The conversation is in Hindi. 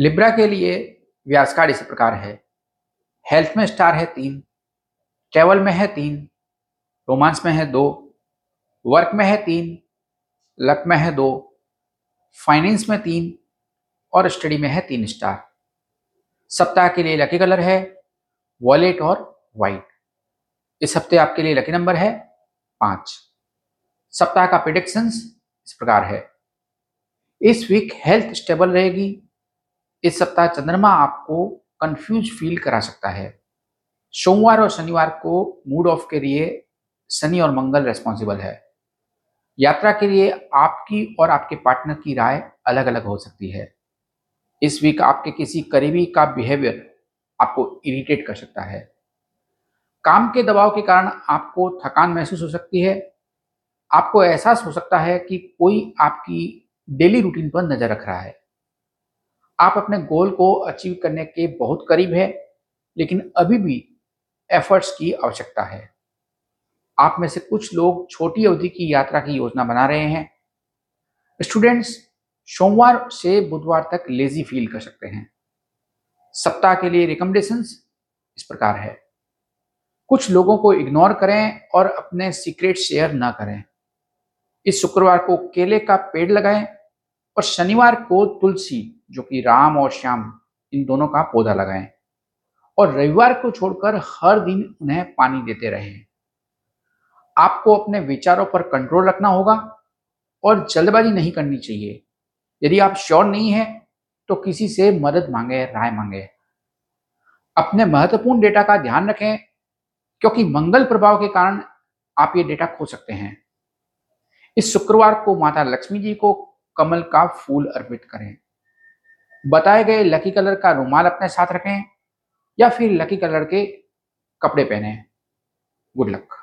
लिब्रा के लिए व्यास कार्ड इस प्रकार है। हेल्थ में स्टार है तीन ट्रेवल में है तीन रोमांस में है दो वर्क में है तीन लक में है दो फाइनेंस में तीन और स्टडी में है तीन स्टार सप्ताह के लिए लकी कलर है वॉलेट और वाइट इस हफ़्ते आपके लिए लकी नंबर है पाँच। सप्ताह का प्रिडिक्शंस इस प्रकार है। इस वीक हेल्थ स्टेबल रहेगी इस सप्ताह चंद्रमा आपको कंफ्यूज फील करा सकता है। सोमवार और शनिवार को मूड ऑफ़ के लिए शनि और मंगल रेस्पॉन्सिबल है। यात्रा के लिए आपकी और आपके पार्टनर की राय अलग अलग हो सकती है। इस वीक आपके किसी करीबी का बिहेवियर आपको इरिटेट कर सकता है। काम के दबाव के कारण आपको थकान महसूस हो सकती है। आपको एहसास हो सकता है कि कोई आपकी डेली रूटीन पर नज़र रख रहा है। आप अपने गोल को अचीव करने के बहुत करीब है, लेकिन अभी भी एफर्ट्स की आवश्यकता है। आप में से कुछ लोग छोटी अवधि की यात्रा की योजना बना रहे हैं। स्टूडेंट्स सोमवार से बुधवार तक लेजी फील कर सकते हैं। सप्ताह के लिए रिकमेंडेशंस इस प्रकार है। कुछ लोगों को इग्नोर करें और अपने सीक्रेट शेयर ना करें। इस शुक्रवार को केले का पेड़ लगाएँ। और शनिवार को तुलसी, जो कि राम और श्याम, इन दोनों का पौधा लगाएँ। और रविवार को छोड़कर हर दिन उन्हें पानी देते रहें। आपको अपने विचारों पर कंट्रोल रखना होगा और जल्दबाजी नहीं करनी चाहिए। यदि आप श्योर नहीं है तो किसी से मदद मांगे, राय मांगे। अपने महत्वपूर्ण डेटा का ध्यान रखें, क्योंकि मंगल प्रभाव के कारण आप ये डेटा खो सकते हैं। इस शुक्रवार को माता लक्ष्मी जी को कमल का फूल अर्पित करें। बताए गए लकी कलर का रुमाल अपने साथ रखें या फिर लकी कलर के कपड़े पहने। Good luck